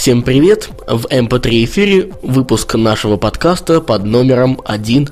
Всем привет! В MP3 эфире выпуск нашего подкаста под номером 101,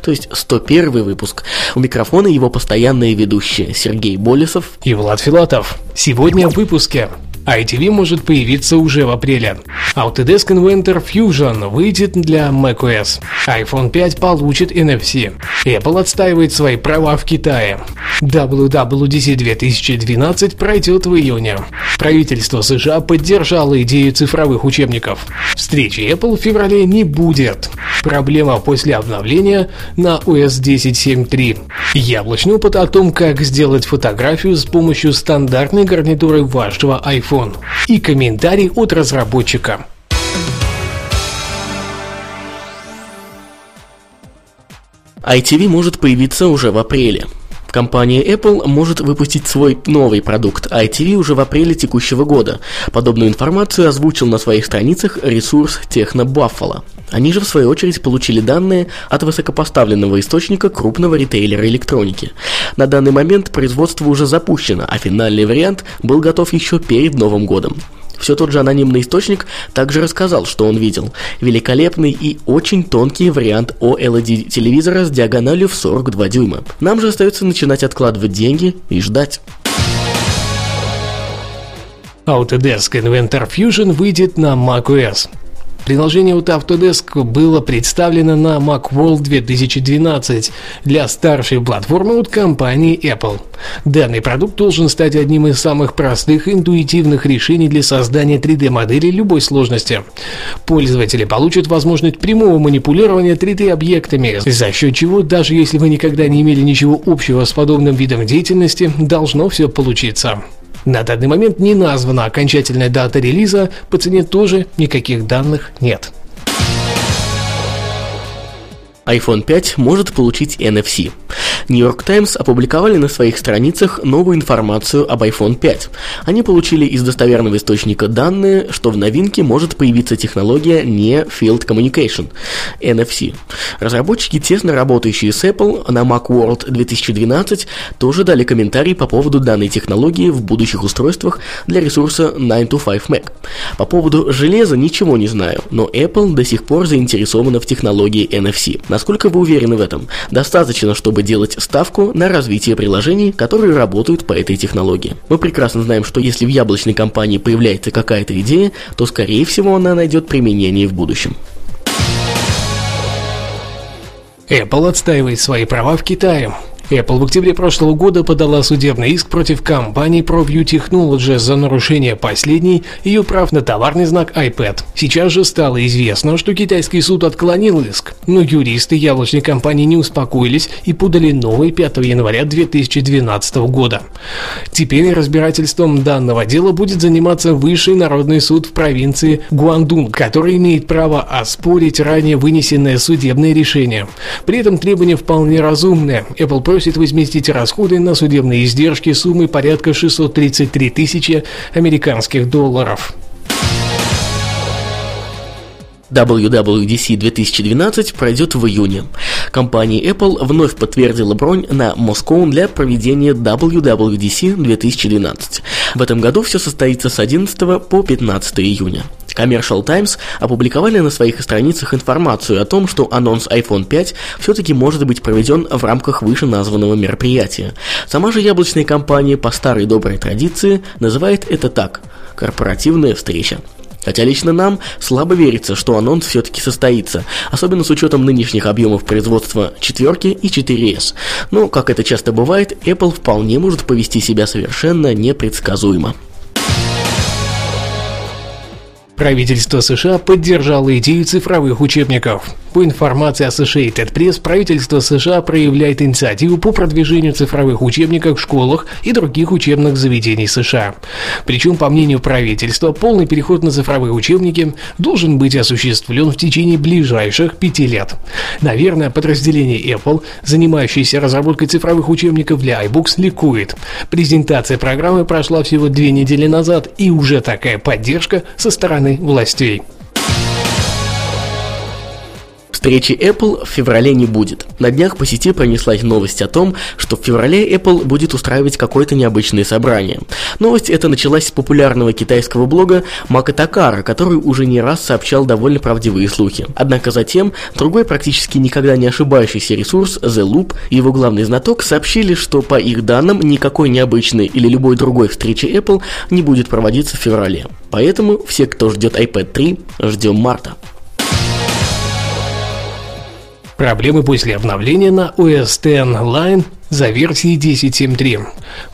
то есть 101 выпуск. У микрофона его постоянные ведущие Сергей Болесов и Влад Филатов. Сегодня в выпуске ITV может появиться уже в апреле. Autodesk Inventor Fusion выйдет для macOS. iPhone 5 получит NFC. Apple отстаивает свои права в Китае. WWDC 2012 пройдет в июне. Правительство США поддержало идею цифровых учебников. Встречи Apple в феврале не будет. Проблема после обновления на OS 10.7.3. Яблочный опыт о том, как сделать фотографию с помощью стандартной гарнитуры вашего iPhone iPhone. И комментарий от разработчика. ITV может появиться уже в апреле. Компания Apple может выпустить свой новый продукт iTV уже в апреле текущего года. Подобную информацию озвучил на своих страницах ресурс Техно Buffalo. Они же, в свою очередь, получили данные от высокопоставленного источника крупного ритейлера электроники. На данный момент производство уже запущено, а финальный вариант был готов еще перед Новым годом. Все тот же анонимный источник также рассказал, что он видел. Великолепный и очень тонкий вариант OLED-телевизора с диагональю в 42 дюйма. Нам же остается начинать откладывать деньги и ждать. Autodesk Inventor Fusion выйдет на macOS. Приложение от Autodesk было представлено на Macworld 2012 для старшей платформы от компании Apple. Данный продукт должен стать одним из самых простых интуитивных решений для создания 3D-модели любой сложности. Пользователи получат возможность прямого манипулирования 3D-объектами, за счет чего, даже если вы никогда не имели ничего общего с подобным видом деятельности, должно все получиться. На данный момент не названа окончательная дата релиза, по цене тоже никаких данных нет iPhone 5 может получить NFC. New York Times опубликовали на своих страницах новую информацию об iPhone 5. Они получили из достоверного источника данные, что в новинке может появиться технология не Field Communication – NFC. Разработчики, тесно работающие с Apple на Macworld 2012, тоже дали комментарий по поводу данной технологии в будущих устройствах для ресурса 9to5Mac. По поводу железа ничего не знаю, но Apple до сих пор заинтересована в технологии NFC. Насколько вы уверены в этом? Достаточно, чтобы делать ставку на развитие приложений, которые работают по этой технологии. Мы прекрасно знаем, что если в яблочной компании появляется какая-то идея, то скорее всего она найдет применение в будущем. Apple отстаивает свои права в Китае. Apple в октябре прошлого года подала судебный иск против компании ProView Technologies за нарушение последней ее прав на товарный знак iPad. Сейчас же стало известно, что китайский суд отклонил иск, но юристы яблочной компании не успокоились и подали новый 5 января 2012 года. Теперь разбирательством данного дела будет заниматься Высший народный суд в провинции Гуандун, который имеет право оспорить ранее вынесенное судебное решение. При этом требования вполне разумные. Apple просит возместить расходы на судебные издержки суммой порядка 633 тысячи американских долларов. WWDC 2012 пройдет в июне. Компания Apple вновь подтвердила бронь на Moscow для проведения WWDC 2012. В этом году все состоится с 11 по 15 июня. Commercial Times опубликовали на своих страницах информацию о том, что анонс iPhone 5 все-таки может быть проведен в рамках вышеназванного мероприятия. Сама же яблочная компания по старой доброй традиции называет это так – корпоративная встреча. Хотя лично нам слабо верится, что анонс все-таки состоится, особенно с учетом нынешних объемов производства четверки и 4S. Но, как это часто бывает, Apple вполне может повести себя совершенно непредсказуемо. Правительство США поддержало идею цифровых учебников. По информации Associated Press, правительство США проявляет инициативу по продвижению цифровых учебников в школах и других учебных заведений США. Причем, по мнению правительства, полный переход на цифровые учебники должен быть осуществлен в течение ближайших пяти лет. Наверное, подразделение Apple, занимающееся разработкой цифровых учебников для iBooks, ликует. Презентация программы прошла всего две недели назад, и уже такая поддержка со стороны стороны властей. Встречи Apple в феврале не будет. На днях по сети пронеслась новость о том, что в феврале Apple будет устраивать какое-то необычное собрание. Новость эта началась с популярного китайского блога Мака Такара, который уже не раз сообщал довольно правдивые слухи. Однако затем другой практически никогда не ошибающийся ресурс The Loop и его главный знаток сообщили, что по их данным никакой необычной или любой другой встречи Apple не будет проводиться в феврале. Поэтому все, кто ждет iPad 3, ждем марта. Проблемы после обновления на OS X Line за версией 10.7.3.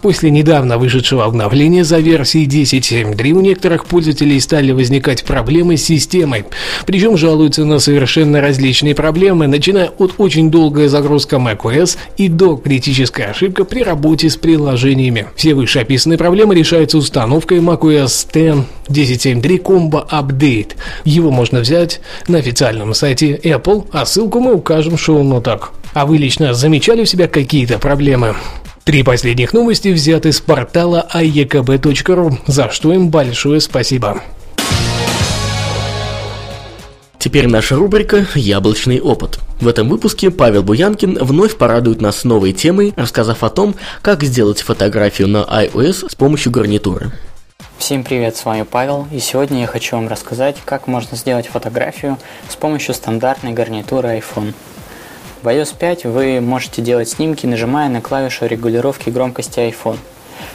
После недавно вышедшего обновления за версией 10.7.3 у некоторых пользователей стали возникать проблемы с системой. Причем жалуются на совершенно различные проблемы, начиная от очень долгой загрузка macOS и до критической ошибка при работе с приложениями. Все вышеописанные проблемы решаются установкой macOS X 10.7.3 Combo Update. Его можно взять на официальном сайте Apple, а ссылку мы укажем в шоу-нотах. А вы лично замечали у себя какие-то проблемы? Три последних новости взяты с портала aekb.ru, за что им большое спасибо. Теперь наша рубрика «Яблочный опыт». В этом выпуске Павел Буянкин вновь порадует нас новой темой, рассказав о том, как сделать фотографию на iOS с помощью гарнитуры. Всем привет, с вами Павел, и сегодня я хочу вам рассказать, как можно сделать фотографию с помощью стандартной гарнитуры iPhone. В iOS 5 вы можете делать снимки, нажимая на клавишу регулировки громкости iPhone.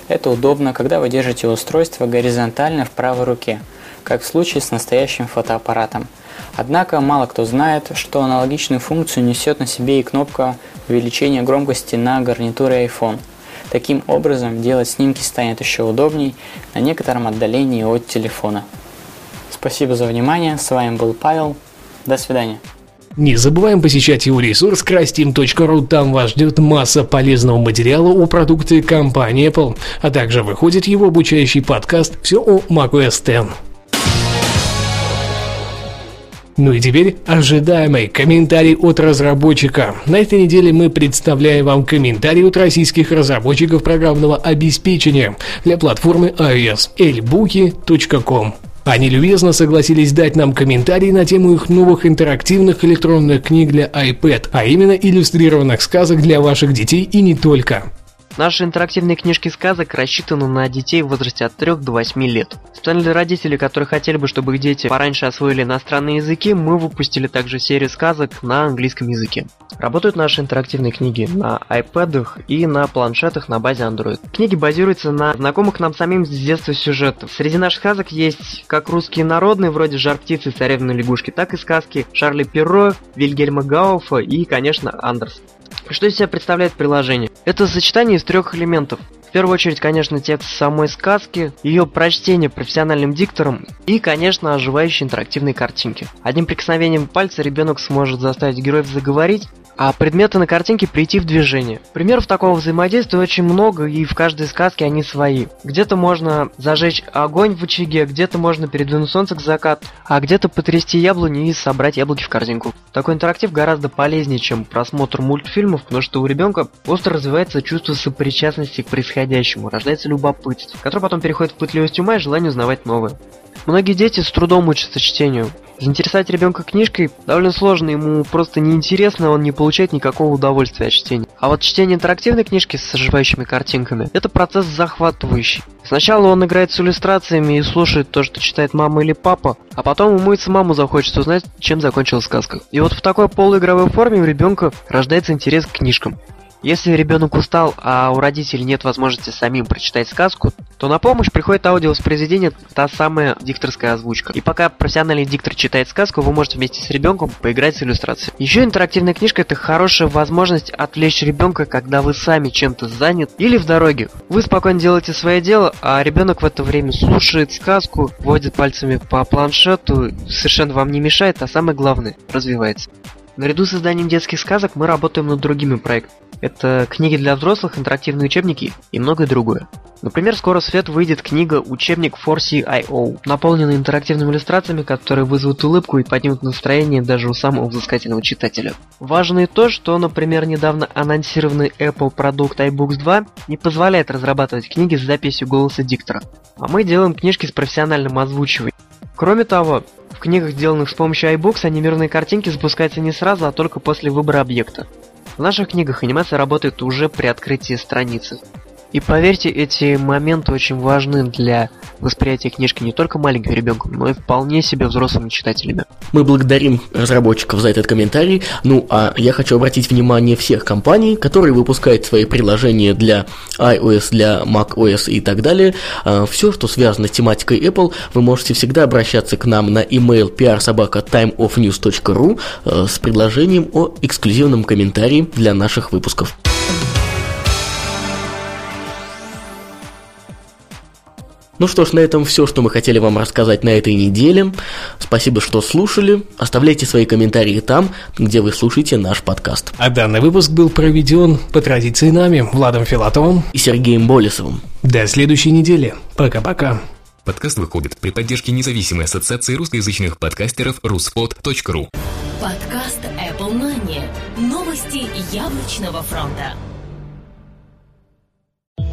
Это удобно, когда вы держите устройство горизонтально в правой руке, как в случае с настоящим фотоаппаратом. Однако мало кто знает, что аналогичную функцию несет на себе и кнопка увеличения громкости на гарнитуре iPhone. Таким образом, делать снимки станет еще удобней на некотором отдалении от телефона. Спасибо за внимание, с вами был Павел, до свидания. Не забываем посещать его ресурс крастим.ру, там вас ждет масса полезного материала о продукции компании Apple, а также выходит его обучающий подкаст «Все о macOS X». Ну и теперь ожидаемый комментарий от разработчика. На этой неделе мы представляем вам комментарий от российских разработчиков программного обеспечения для платформы iOS elbuki.com. Они любезно согласились дать нам комментарии на тему их новых интерактивных электронных книг для iPad, а именно иллюстрированных сказок для ваших детей и не только. Наши интерактивные книжки сказок рассчитаны на детей в возрасте от 3 до 8 лет. Специально для родителей, которые хотели бы, чтобы их дети пораньше освоили иностранные языки, мы выпустили также серию сказок на английском языке. Работают наши интерактивные книги на iPad и на планшетах на базе Android. Книги базируются на знакомых нам самим с детства сюжетов. Среди наших сказок есть как русские народные, вроде «Жар птицы» и «Царевны лягушки», так и сказки Шарли Перро, Вильгельма Гауфа и, конечно, Андерс. Что из себя представляет приложение? Это сочетание из трех элементов. Первую очередь, конечно, текст самой сказки, ее прочтение профессиональным диктором и, конечно, оживающие интерактивные картинки. Одним прикосновением пальца ребенок сможет заставить героев заговорить, а предметы на картинке прийти в движение. Примеров такого взаимодействия очень много, и в каждой сказке они свои. Где-то можно зажечь огонь в очаге, где-то можно передвинуть солнце к закату, а где-то потрясти яблони и собрать яблоки в корзинку. Такой интерактив гораздо полезнее, чем просмотр мультфильмов, потому что у ребенка остро развивается чувство сопричастности к происходящему, рождается любопытство, которое потом переходит в пытливость ума и желание узнавать новое. Многие дети с трудом учатся чтению. Заинтересовать ребенка книжкой довольно сложно, ему просто неинтересно, он не получает никакого удовольствия от чтения. А вот чтение интерактивной книжки с оживающими картинками – это процесс захватывающий. Сначала он играет с иллюстрациями и слушает то, что читает мама или папа, а потом ему и самому захочется узнать, чем закончилась сказка. И вот в такой полуигровой форме у ребенка рождается интерес к книжкам. Если ребенок устал, а у родителей нет возможности самим прочитать сказку, то на помощь приходит аудиовоспроизведение, та самая дикторская озвучка. И пока профессиональный диктор читает сказку, вы можете вместе с ребенком поиграть с иллюстрацией. Еще интерактивная книжка это хорошая возможность отвлечь ребенка, когда вы сами чем-то занят или в дороге. Вы спокойно делаете свое дело, а ребенок в это время слушает сказку, водит пальцами по планшету, совершенно вам не мешает, а самое главное, развивается. Наряду с созданием детских сказок мы работаем над другими проектами. Это книги для взрослых, интерактивные учебники и многое другое. Например, скоро в свет выйдет книга «Учебник 4CIO», наполненная интерактивными иллюстрациями, которые вызовут улыбку и поднимут настроение даже у самого взыскательного читателя. Важно и то, что, например, недавно анонсированный Apple продукт iBooks 2 не позволяет разрабатывать книги с записью голоса диктора. А мы делаем книжки с профессиональным озвучиванием. Кроме того, в книгах, сделанных с помощью iBooks, анимированные картинки запускаются не сразу, а только после выбора объекта. В наших книгах анимация работает уже при открытии страницы. И поверьте, эти моменты очень важны для восприятия книжки не только маленьким ребенком, но и вполне себе взрослыми читателями. Мы благодарим разработчиков за этот комментарий. Ну, а я хочу обратить внимание всех компаний, которые выпускают свои приложения для iOS, для macOS и так далее. А, Все, что связано с тематикой Apple, вы можете всегда обращаться к нам на email prsobaka.timeofnews.ru а, с предложением о эксклюзивном комментарии для наших выпусков. Ну что ж, на этом все, что мы хотели вам рассказать на этой неделе. Спасибо, что слушали. Оставляйте свои комментарии там, где вы слушаете наш подкаст. А данный выпуск был проведен по традиции нами, Владом Филатовым И Сергеем Болесовым. До следующей недели. Пока-пока. Подкаст выходит при поддержке независимой ассоциации русскоязычных подкастеров ruspod.ru Подкаст Apple Money. Новости яблочного фронта.